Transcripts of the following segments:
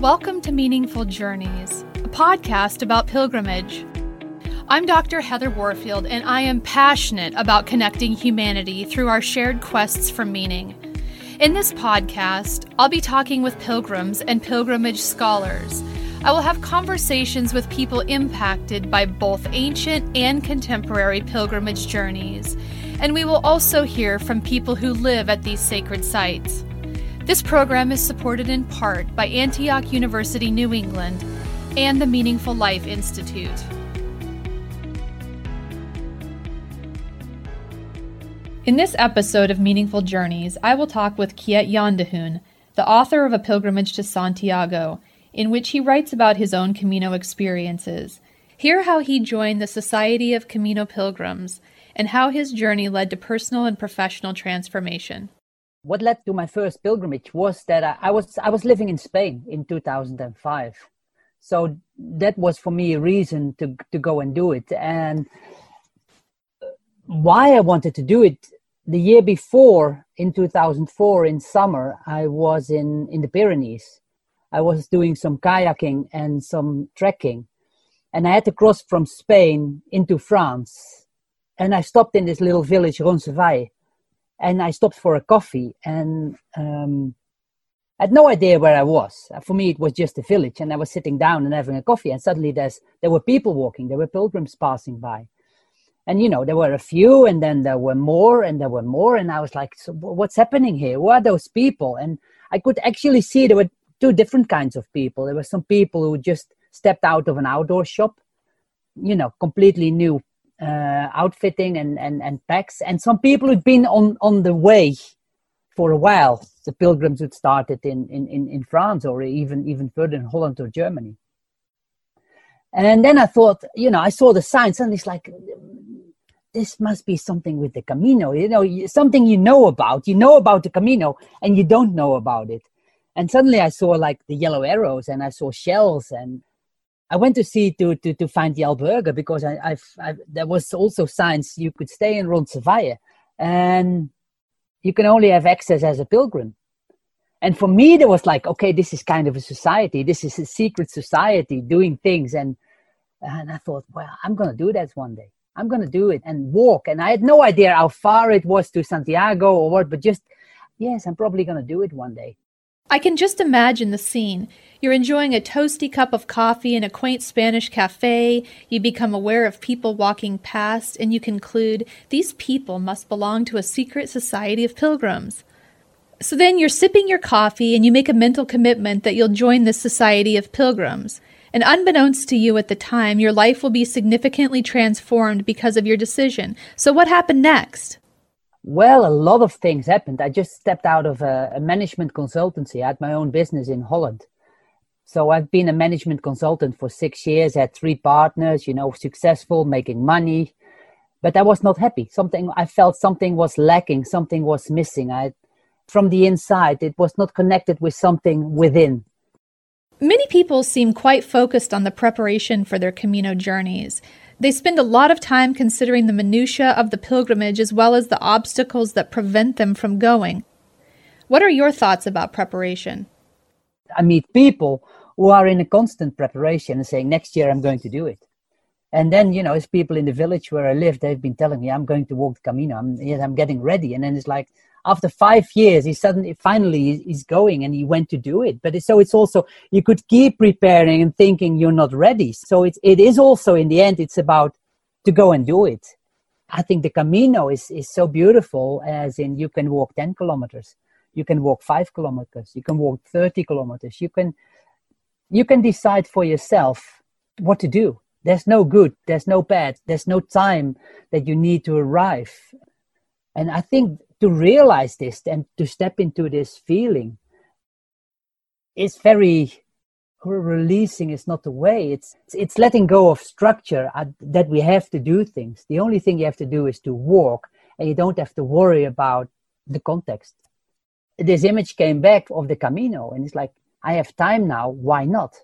Welcome to Meaningful Journeys, a podcast about pilgrimage. I'm Dr. Heather Warfield, and I am passionate about connecting humanity through our shared quests for meaning. In this podcast, I'll be talking with pilgrims and pilgrimage scholars. I will have conversations with people impacted by both ancient and contemporary pilgrimage journeys, and we will also hear from people who live at these sacred sites. This program is supported in part by Antioch University New England and the Meaningful Life Institute. In this episode of Meaningful Journeys, I will talk with Kiet Yondehoun, the author of A Pilgrimage to Santiago, in which he writes about his own Camino experiences. Hear how he joined the Society of Camino Pilgrims and how his journey led to personal and professional transformation what led to my first pilgrimage was that I, I, was I was living in Spain in 2005, so that was for me a reason to to go and do it. And why I wanted to do it, the year before in 2004 in summer, I was in in the Pyrenees. I was doing some kayaking and some trekking, and I had to cross from Spain into France. And I stopped in this little village, Roncesvalles and I stopped for a coffee and um, I had no idea where I was. For me, it was just a village, and I was sitting down and having a coffee, and suddenly there's there were people walking, there were pilgrims passing by, and you know there were a few, and then there were more, and there were more, and I was like, so what's happening here? Who are those people? And I could actually see there were two different kinds of people. There were some people who just stepped out of an outdoor shop, you know, completely new uh, outfitting and, and, and packs. And some people who'd been on, on the way for a while, the pilgrims who'd started in, in, in, in France or even, even further in Holland or Germany. And then I thought, you know, I saw the signs and it's like, this must be something with the Camino, you know, something you know about. You know about the Camino and you don't know about it. And suddenly I saw like the yellow arrows and I saw shells and I went to see to to, to find the albergue because I, I've, I've, there was also signs you could stay in Roncesvalles and you can only have access as a pilgrim. And for me, there was like, okay, this is kind of a society. This is a secret society doing things. And, and I thought, well, I'm to do that one day. I'm to do it and walk. And I had no idea how far it was to Santiago or what, but just, yes, I'm probably to do it one day. I can just imagine the scene. You're enjoying a toasty cup of coffee in a quaint Spanish cafe. You become aware of people walking past, and you conclude these people must belong to a secret society of pilgrims. So then you're sipping your coffee and you make a mental commitment that you'll join this society of pilgrims. And unbeknownst to you at the time, your life will be significantly transformed because of your decision. So, what happened next? Well, a lot of things happened. I just stepped out of a, a, management consultancy. I had my own business in Holland. So I've been a management consultant for six years, had three partners, you know, successful, making money. But I was not happy. Something I felt something was lacking, something was missing. I from the inside, it was not connected with something within. Many people seem quite focused on the preparation for their Camino journeys. They spend a lot of time considering the minutiae of the pilgrimage as well as the obstacles that prevent them from going. What are your thoughts about preparation? I meet people who are in a constant preparation and saying, next year I'm going to do it. And then, you know, as people in the village where I live, they've been telling me, I'm going to walk the Camino. I'm, I'm getting ready. And then it's like, after five years, he suddenly, finally, he's going and he went to do it. But so it's also you could keep preparing and thinking you're not ready. So it's it is also in the end, it's about to go and do it. I think the Camino is is so beautiful, as in you can walk ten kilometers, you can walk five kilometers, you can walk thirty kilometers, you can you can decide for yourself what to do. There's no good, there's no bad, there's no time that you need to arrive. And I think to realize this and to step into this feeling is very releasing is not the way. It's it's letting go of structure uh, that we have to do things. The only thing you have to do is to walk and you don't have to worry about the context. This image came back of the camino and it's like i have time now why not?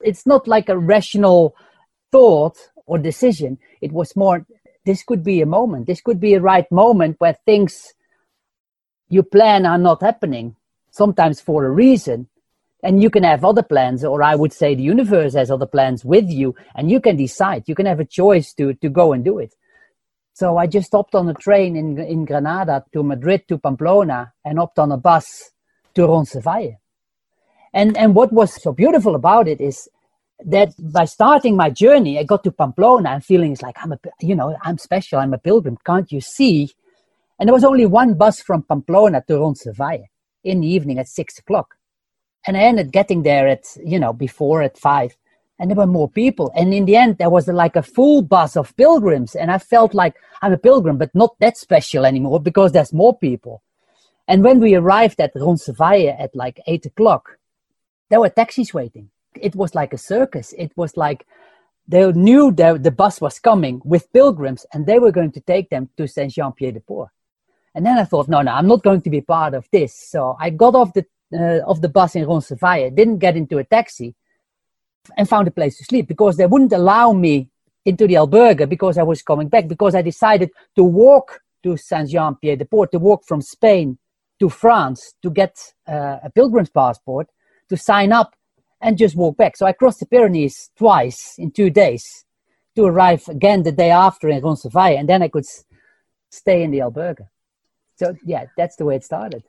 It's not like a rational thought or decision. It was more this could be a moment this could be a right moment where things you plan are not happening, sometimes for a reason. And you can have other plans, or I would say the universe has other plans with you, and you can decide. You can have a choice to, to go and do it. So I just hopped on a train in, in Granada to Madrid to Pamplona and hopped on a bus to Roncesvalles. And, and what was so beautiful about it is that by starting my journey, I got to Pamplona and feeling it's like I'm a, you know, I'm special. I'm a pilgrim. Can't you see? And there was only one bus from Pamplona to Roncesvalles in the evening at six o'clock. And I ended getting there at, you know, before at five. And there were more people. And in the end, there was like a full bus of pilgrims. And I felt like I'm a pilgrim, but not that special anymore because there's more people. And when we arrived at Roncesvalles at like eight o'clock, there were taxis waiting it was like a circus. It was like they knew that the bus was coming with pilgrims and they were going to take them to Saint Jean Pied de Port. And then I thought, no, no, I'm not going to be part of this. So I got off the uh, off the bus in Roncesvalles, didn't get into a taxi, and found a place to sleep because they wouldn't allow me into the albergue because I was coming back because I decided to walk to Saint Jean Pied de Port, to walk from Spain to France to get uh, a pilgrim's passport, to sign up and just walk back. So I crossed the Pyrenees twice in two days to arrive again the day after in Roncesvalles, and then I could s- stay in the albergue. So yeah, that's the way it started.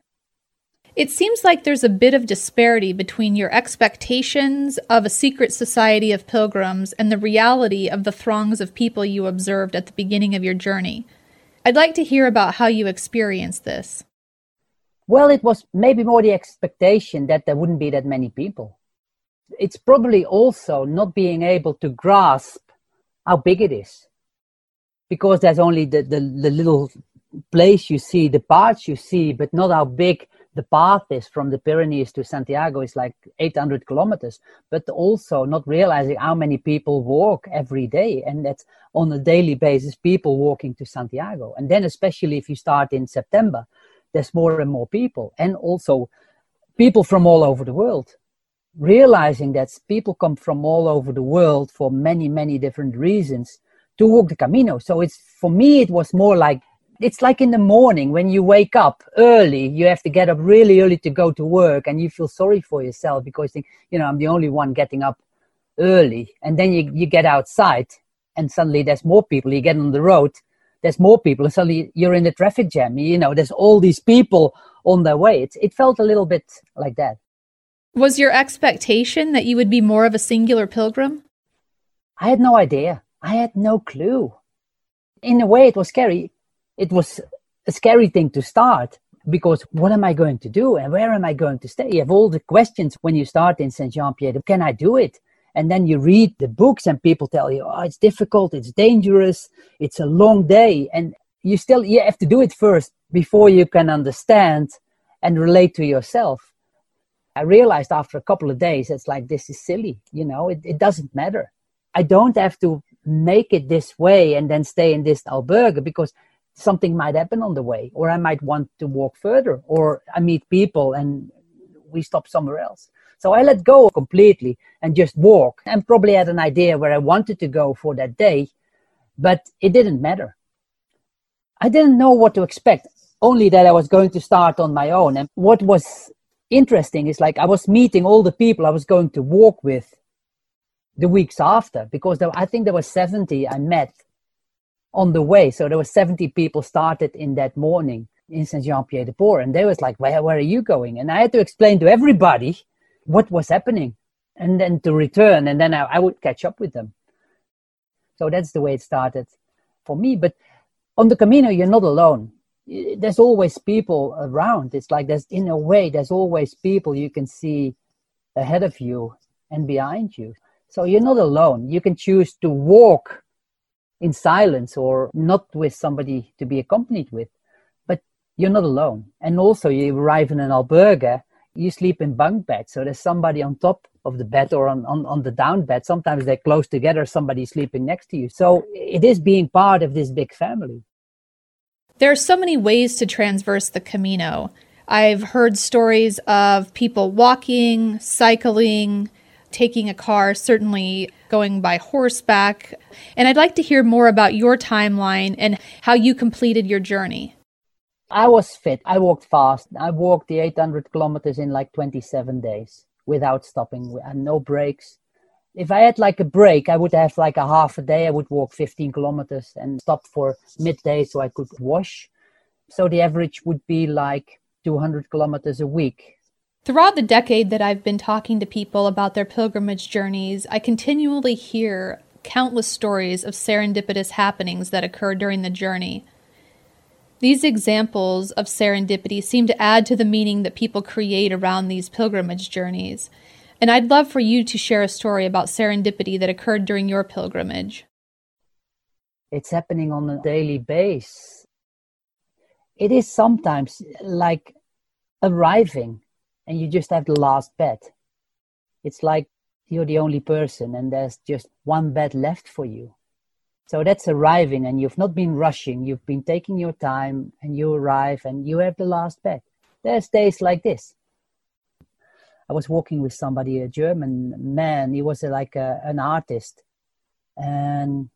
It seems like there's a bit of disparity between your expectations of a secret society of pilgrims and the reality of the throngs of people you observed at the beginning of your journey. I'd like to hear about how you experienced this. Well, it was maybe more the expectation that there wouldn't be that many people it's probably also not being able to grasp how big it is because there's only the, the, the little place you see, the parts you see, but not how big the path is from the Pyrenees to Santiago is like 800 kilometers, but also not realizing how many people walk every day. And that's on a daily basis, people walking to Santiago. And then, especially if you start in September, there's more and more people, and also people from all over the world realizing that people come from all over the world for many, many different reasons to walk the Camino. So it's for me, it was more like it's like in the morning when you wake up early, you have to get up really early to go to work, and you feel sorry for yourself because you, think, you know I'm the only one getting up early, and then you you get outside, and suddenly there's more people. You get on the road, there's more people, and suddenly you're in the traffic jam. You know, there's all these people on their way. It it felt a little bit like that. Was your expectation that you would be more of a singular pilgrim? I had no idea. I had no clue. In a way, it was scary. It was a scary thing to start because what am I going to do and where am I going to stay? You have all the questions when you start in Saint Jean Pied. Can I do it? And then you read the books and people tell you, oh, it's difficult, it's dangerous, it's a long day. And you still you have to do it first before you can understand and relate to yourself. I realized after a couple of days, it's like, this is silly. You know, it, it doesn't matter. I don't have to make it this way and then stay in this albergue because something might happen on the way, or I might want to walk further, or I meet people and we stop somewhere else. So I let go completely and just walk and probably had an idea where I wanted to go for that day, but it didn't matter. I didn't know what to expect, only that I was going to start on my own. And what was interesting is like I was meeting all the people I was going to walk with the weeks after because there, I think there were 70 I met on the way. So there were 70 people started in that morning in Saint Jean Pied de Port, and they was like, "Where where are you going?" And I had to explain to everybody what was happening, and then to return, and then I, I would catch up with them. So that's the way it started for me. But on the Camino, you're not alone there's always people around. It's like there's, in a way, there's always people you can see ahead of you and behind you. So you're not alone. You can choose to walk in silence or not with somebody to be accompanied with, but you're not alone. And also, you arrive in an albergue, you sleep in bunk beds. So there's somebody on top of the bed or on, on, on the down bed. Sometimes they're close together, somebody sleeping next to you. So it is being part of this big family. There are so many ways to transverse the Camino. I've heard stories of people walking, cycling, taking a car, certainly going by horseback. And I'd like to hear more about your timeline and how you completed your journey. I was fit. I walked fast. I walked the 800 kilometers in like 27 days without stopping and no breaks. If I had like a break, I would have like a half a day. I would walk 15 kilometers and stop for midday so I could wash. So the average would be like 200 kilometers a week. Throughout the decade that I've been talking to people about their pilgrimage journeys, I continually hear countless stories of serendipitous happenings that occur during the journey. These examples of serendipity seem to add to the meaning that people create around these pilgrimage journeys. And I'd love for you to share a story about serendipity that occurred during your pilgrimage. It's happening on a daily basis. It is sometimes like arriving and you just have the last bed. It's like you're the only person and there's just one bed left for you. So that's arriving, and you've not been rushing. You've been taking your time, and you arrive, and you have the last bed. There's days like this. I was walking with somebody, a German man. He was a, like a, an artist, and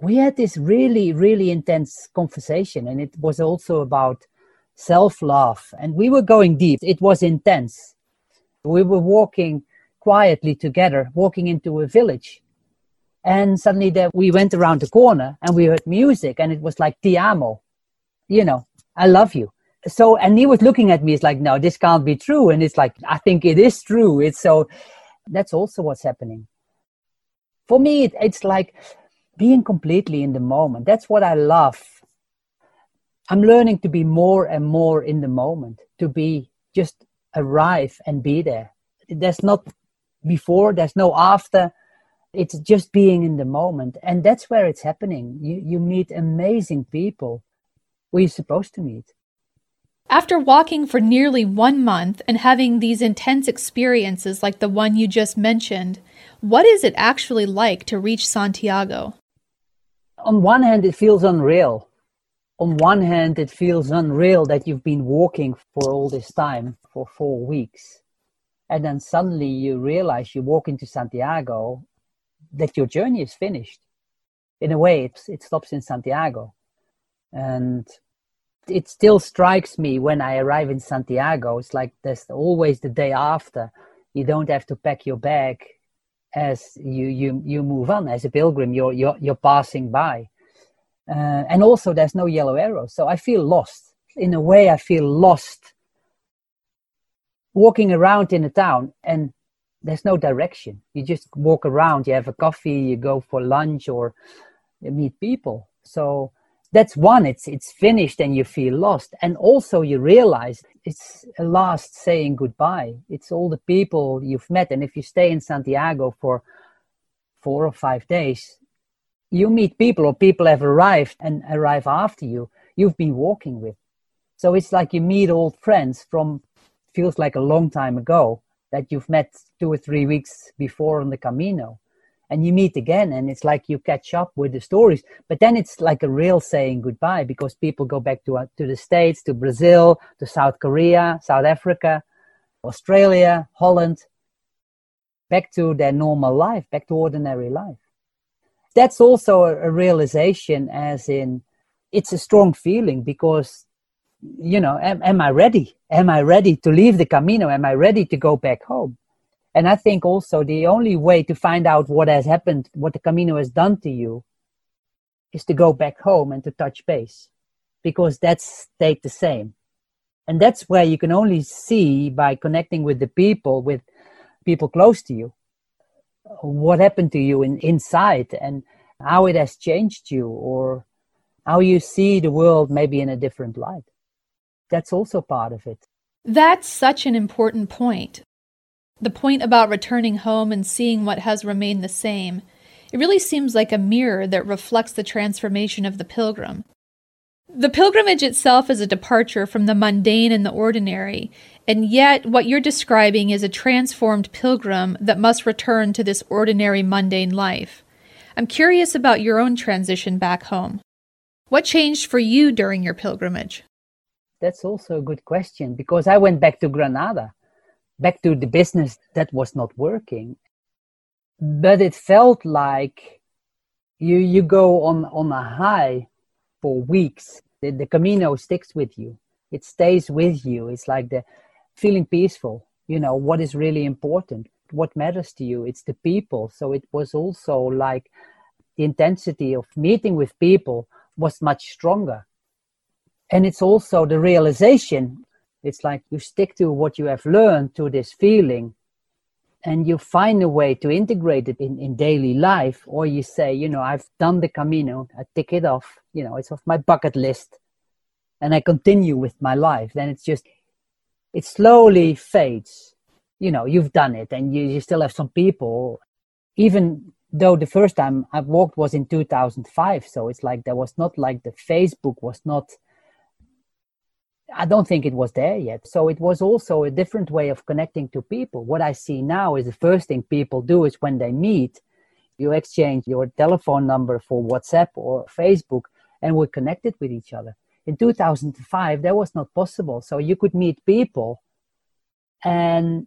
we had this really, really intense conversation, and it was also about self-love. And we were going deep. It was intense. We were walking quietly together, walking into a village and suddenly there, we went around the corner and we heard music and it was like, Ti amo, you know, I love you. So, and he was looking at me, it's like, no, this can't be true. And it's like, I think it is true. It's so, that's also what's happening. For me, it, it's like being completely in the moment. That's what I love. I'm learning to be more and more in the moment, to be just arrive and be there. There's not before, there's no after it's just being in the moment and that's where it's happening you you meet amazing people who you're supposed to meet after walking for nearly one month and having these intense experiences like the one you just mentioned what is it actually like to reach santiago on one hand it feels unreal on one hand it feels unreal that you've been walking for all this time for four weeks and then suddenly you realize you walk into santiago that your journey is finished. In a way, it, it stops in Santiago. And it still strikes me when I arrive in Santiago. It's like there's always the day after. You don't have to pack your bag as you you you move on as a pilgrim. You're you're you're passing by, uh, and also there's no yellow arrow. So I feel lost. In a way, I feel lost walking around in a town and there's no direction. You just walk around, you have a coffee, you go for lunch or meet people. So that's one, it's it's finished and you feel lost. And also you realize it's a last saying goodbye. It's all the people you've met. And if you stay in Santiago for four or five days, you meet people or people have arrived and arrive after you, you've been walking with. So it's like you meet old friends from feels like a long time ago that you've met two or three weeks before on the Camino. And you meet again, and it's like you catch up with the stories. But then it's like a real saying goodbye because people go back to, uh, to the States, to Brazil, to South Korea, South Africa, Australia, Holland, back to their normal life, back to ordinary life. That's also a, a realization, as in, it's a strong feeling because you know, am, am I ready? Am I ready to leave the Camino? Am I ready to go back home? And I think also the only way to find out what has happened, what the Camino has done to you, is to go back home and to touch base because that's stayed the same. And that's where you can only see by connecting with the people, with people close to you, what happened to you in, inside and how it has changed you or how you see the world maybe in a different light that's also part of it. That's such an important point. The point about returning home and seeing what has remained the same. It really seems like a mirror that reflects the transformation of the pilgrim. The pilgrimage itself is a departure from the mundane and the ordinary, and yet what you're describing is a transformed pilgrim that must return to this ordinary mundane life. I'm curious about your own transition back home. What changed for you during your pilgrimage? That's also a good question because I went back to Granada, back to the business that was not working. But it felt like you you go on on a high for weeks. The, the Camino sticks with you. It stays with you. It's like the feeling peaceful, you know what is really important what matters to you it's the people so it was also like the intensity of meeting with people was much stronger and it's also the realization it's like you stick to what you have learned to this feeling and you find a way to integrate it in, in daily life or you say you know i've done the camino i tick it off you know it's off my bucket list and i continue with my life. Then it's just it slowly fades. You know you've done it and you, you still have some people. Even though the first time i walked was in 2005 so it's like there was not like the facebook was not I don't think it was there yet. So it was also a different way of connecting to people. What I see now is the first thing people do is when they meet, you exchange your telephone number for WhatsApp or Facebook, and we're connected with each other. In 2005, that was not possible. So you could meet people and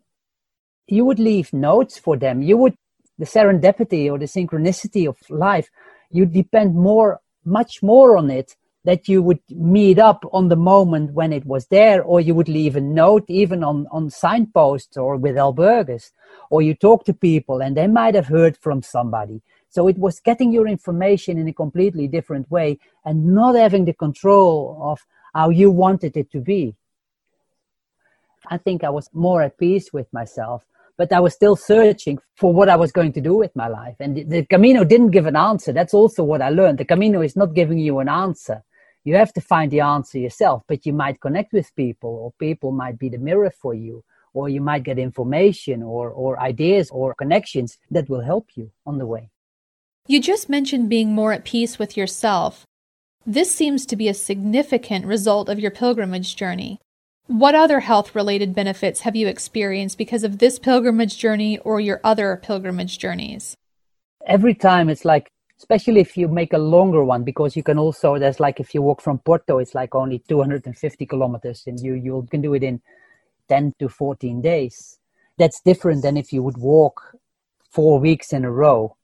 you would leave notes for them. You would, the serendipity or the synchronicity of life, you depend more, much more on it that you would meet up on the moment when it was there, or you would leave a note even on, on signposts or with albergues, or you talk to people and they might have heard from somebody. So it was getting your information in a completely different way and not having the control of how you wanted it to be. I think I was more at peace with myself, but I was still searching for what I was going to do with my life. And the, the Camino didn't give an answer. That's also what I learned. The Camino is not giving you an answer you have to find the answer yourself but you might connect with people or people might be the mirror for you or you might get information or, or ideas or connections that will help you on the way. You just mentioned being more at peace with yourself. This seems to be a significant result of your pilgrimage journey. What other health related benefits have you experienced because of this pilgrimage journey or your other pilgrimage journeys? Every time it's like especially if you make a longer one because you can also there's like if you walk from porto it's like only 250 kilometers and you you can do it in 10 to 14 days. That's different than if you would walk four weeks in a row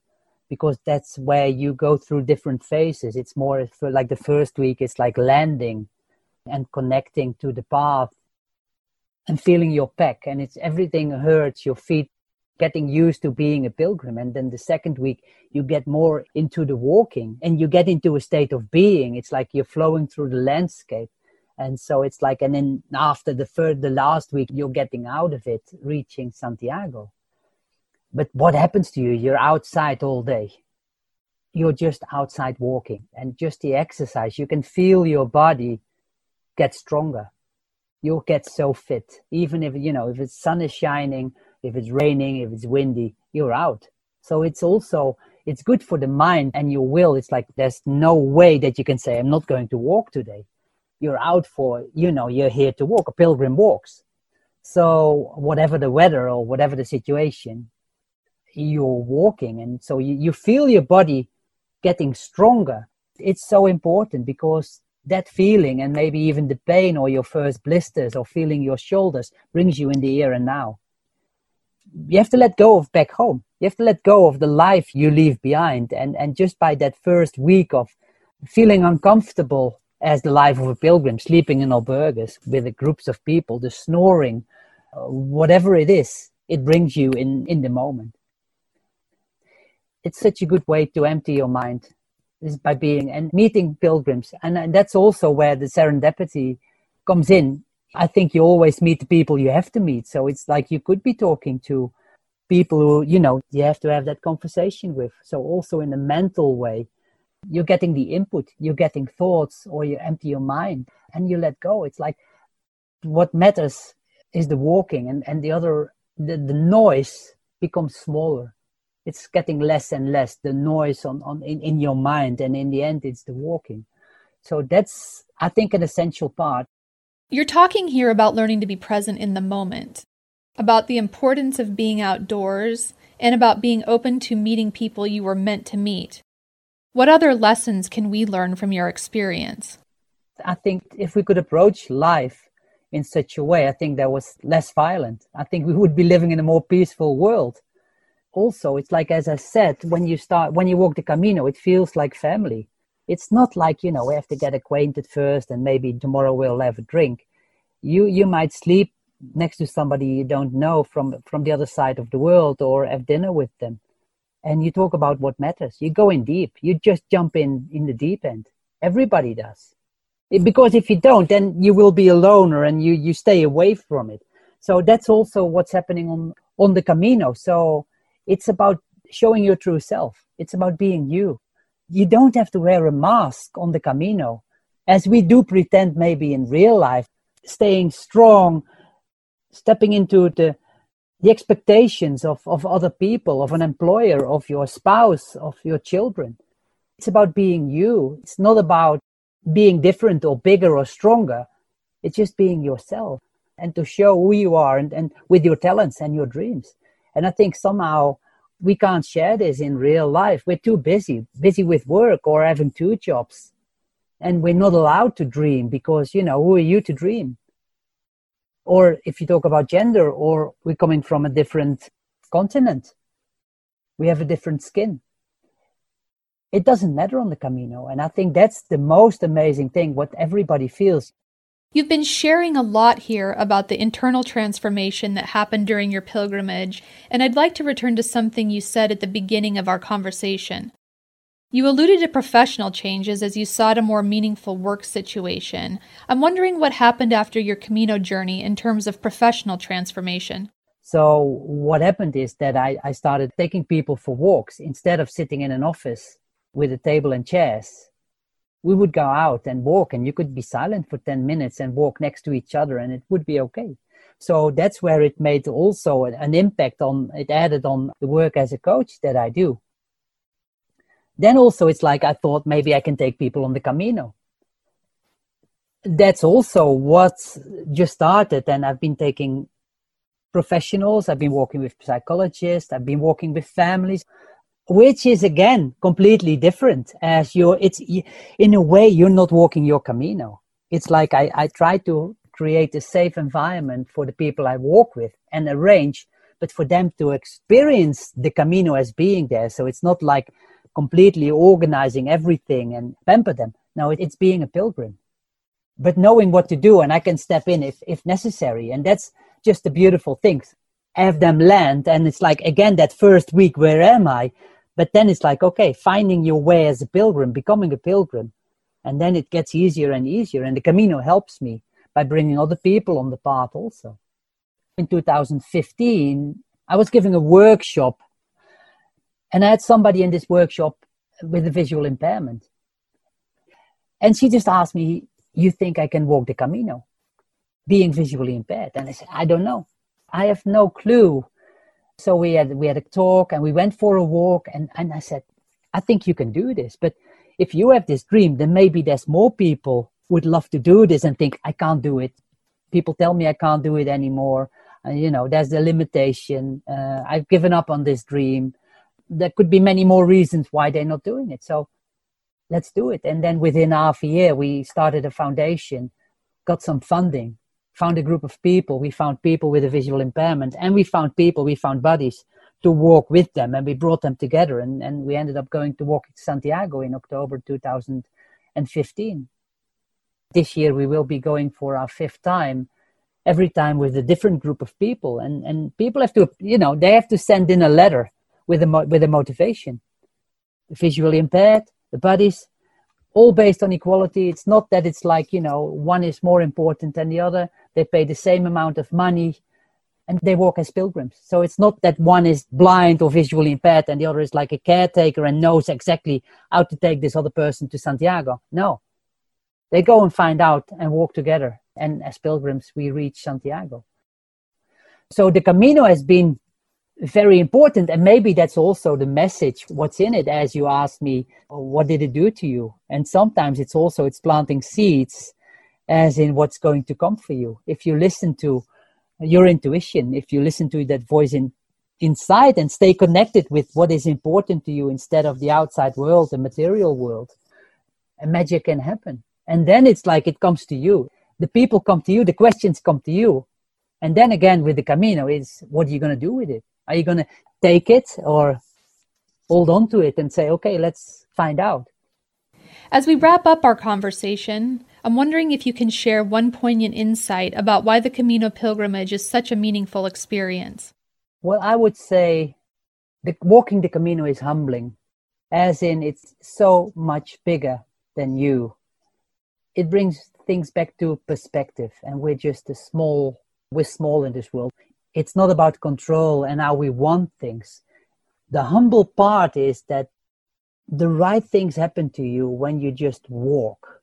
because that's where you go through different phases. It's more for like the first week it's like landing and connecting to the path and feeling your pack and it's everything hurts your feet getting used to being a pilgrim and then the second week you get more into the walking and you get into a state of being. It's like you're flowing through the landscape. And so it's like and then after the third the last week you're getting out of it reaching santiago. But what happens to you? You're outside all day. You're just outside walking and just the exercise you can feel your body get stronger. You'll get so fit even if you know if the sun is shining if it's raining if it's windy you're out. So it's also it's good for the mind and your will. It's like there's no way that you can say i'm not going to walk today. You're out for you know you're here to walk. A pilgrim walks. So whatever the weather or whatever the situation you're walking. And so you, you feel your body getting stronger. It's so important because that feeling and maybe even the pain or your first blisters or feeling your shoulders brings you in the here and now you have to let go of back home. You have to let go of the life you leave behind. And, and just by that first week of feeling uncomfortable as the life of a pilgrim, sleeping in albergues with groups of people, the snoring, uh, whatever it is, it brings you in, in the moment. It's such a good way to empty your mind is by being and meeting pilgrims. And, and that's also where the serendipity comes in I think you always meet the people you have to meet. So it's like you could be talking to people who, you know, you have to have that conversation with. So also in a mental way, you're getting the input, you're getting thoughts, or you empty your mind and you let go. It's like what matters is the walking and, and the other, the, the noise becomes smaller. It's getting less and less, the noise on, on in, in your mind. And in the end, it's the walking. So that's, I think, an essential part you're talking here about learning to be present in the moment, about the importance of being outdoors, and about being open to meeting people you were meant to meet. What other lessons can we learn from your experience? I think if we could approach life in such a way, I think that was less violent. I think we would be living in a more peaceful world. Also, it's like as I said, when you start when you walk the Camino, it feels like family it's not like you know we have to get acquainted first and maybe tomorrow we'll have a drink. You you might sleep next to somebody you don't know from from the other side of the world or have dinner with them. And you talk about what matters. You go in deep. You just jump in in the deep end. Everybody does. Because if you don't then you will be a loner and you you stay away from it. So that's also what's happening on on the camino. So it's about showing your true self. It's about being you you don't have to wear a mask on the camino as we do pretend maybe in real life staying strong stepping into the the expectations of, of other people, of an employer, of your spouse, of your children. It's about being you. It's not about being different or bigger or stronger. It's just being yourself and to show who you are and, and with your talents and your dreams. And I think somehow we can't share this in real life. We're too busy, busy with work or having two jobs. And we're not allowed to dream because, you know, who are you to dream? or if you talk about gender or we're coming from a different continent we have a different skin it doesn't matter on the camino and i think that's the most amazing thing what everybody feels You've been sharing a lot here about the internal transformation that happened during your pilgrimage, and I'd like to return to something you said at the beginning of our conversation. You alluded to professional changes as you sought a more meaningful work situation. I'm wondering what happened after your Camino journey in terms of professional transformation. So, what happened is that I, I started taking people for walks instead of sitting in an office with a table and chairs. We would go out and walk, and you could be silent for 10 minutes and walk next to each other, and it would be okay. So, that's where it made also an impact on it, added on the work as a coach that I do then also it's like I thought maybe I can take people on the Camino. That's also what just started, and I've been taking professionals, I've been working with psychologists, I've been working with families, which is again completely different as you're, it's in a way, you're not walking your Camino. It's like I, I try to create a safe environment for the people I walk with and arrange, but for them to experience the Camino as being there. So it's not like completely organizing everything and pamper them. No, it's being a pilgrim, but knowing what to do, and I can step in if if necessary, and that's just the beautiful things Have them land, and it's like again that first week, where am I? But then it's like okay, finding your way as a pilgrim, becoming a pilgrim, and then it gets easier and easier. And the Camino helps me by bringing other people on the path also. In 2015, I was giving a workshop and I had somebody in this workshop with a visual impairment. And she just asked me, You think I can walk the Camino being visually impaired? And I said, I don't know. I have no clue. So we had we had a talk and we went for a walk and, and I said, I think you can do this. But if you have this dream, then maybe there's more people would love to do this and think, I can't do it. People tell me I can't do it anymore. Uh, you know, there's a limitation. Uh, I've given up on this dream there could be many more reasons why they're not doing it. So let's do it. And then within half a year, we started a foundation, got some funding, found a group of people. We found people with a visual impairment, and we found people, we found buddies to walk with them, and we brought them together. And, and we ended up going to walk to Santiago in October 2015. This year, we will be going for our fifth time every time with a different group of people and and people have to you know they have to send in a letter with a with a motivation. The visually impaired, the buddies, all based on equality. It's not that it's like you know one is more important than the other. They pay the same amount of money, and they walk as pilgrims. So it's not that one is blind or visually impaired and the other is like a caretaker and knows exactly how to take this other person to Santiago. No, they go and find out and walk together. And as pilgrims, we reach Santiago. So the Camino has been very important and maybe that's also the message what's in it as you asked me what did it do to you and sometimes it's also it's planting seeds as in what's going to come for you. If you listen to your intuition if you listen to that voice in inside and stay connected with what is important to you instead of the outside world the material world a magic can happen. And then it's like it comes to you. The people come to you the questions come to you. And then again with the camino is what are you going to do with it? Are you going to take it or hold on to it and say, okay, let's find out? As we wrap up our conversation, I'm wondering if you can share one poignant insight about why the Camino pilgrimage is such a meaningful experience. Well, I would say the, walking the Camino is humbling, as in it's so much bigger than you. It brings things back to perspective, and we're just a small, we're small in this world. It's not about control and how we want things. The humble part is that the right things happen to you when you just walk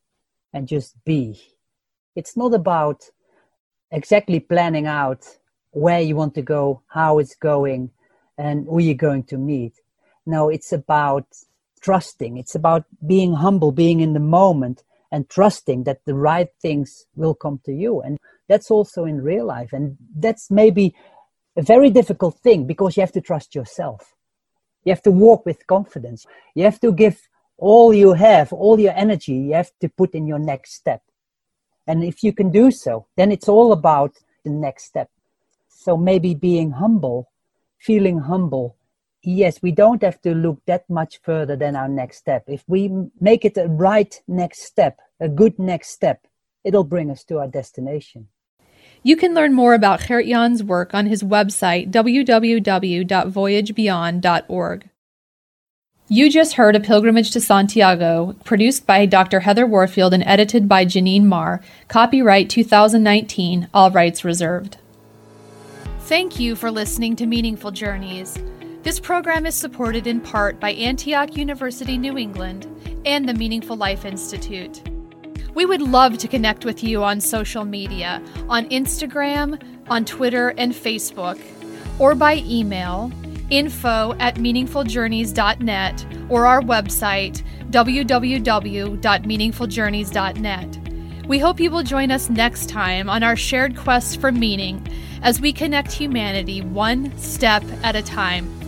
and just be. It's not about exactly planning out where you want to go, how it's going, and who you're going to meet. No, it's about trusting. It's about being humble, being in the moment, and trusting that the right things will come to you. And that's also in real life. And that's maybe a very difficult thing because you have to trust yourself. You have to walk with confidence. You have to give all you have, all your energy, you have to put in your next step. And if you can do so, then it's all about the next step. So maybe being humble, feeling humble. Yes, we don't have to look that much further than our next step. If we make it a right next step, a good next step, it'll bring us to our destination. You can learn more about Gert-Jan's work on his website, www.voyagebeyond.org. You just heard A Pilgrimage to Santiago, produced by Dr. Heather Warfield and edited by Janine Marr. Copyright 2019, all rights reserved. Thank you for listening to Meaningful Journeys. This program is supported in part by Antioch University New England and the Meaningful Life Institute. We would love to connect with you on social media, on Instagram, on Twitter, and Facebook, or by email info at meaningfuljourneys.net or our website, www.meaningfuljourneys.net. We hope you will join us next time on our shared quest for meaning as we connect humanity one step at a time.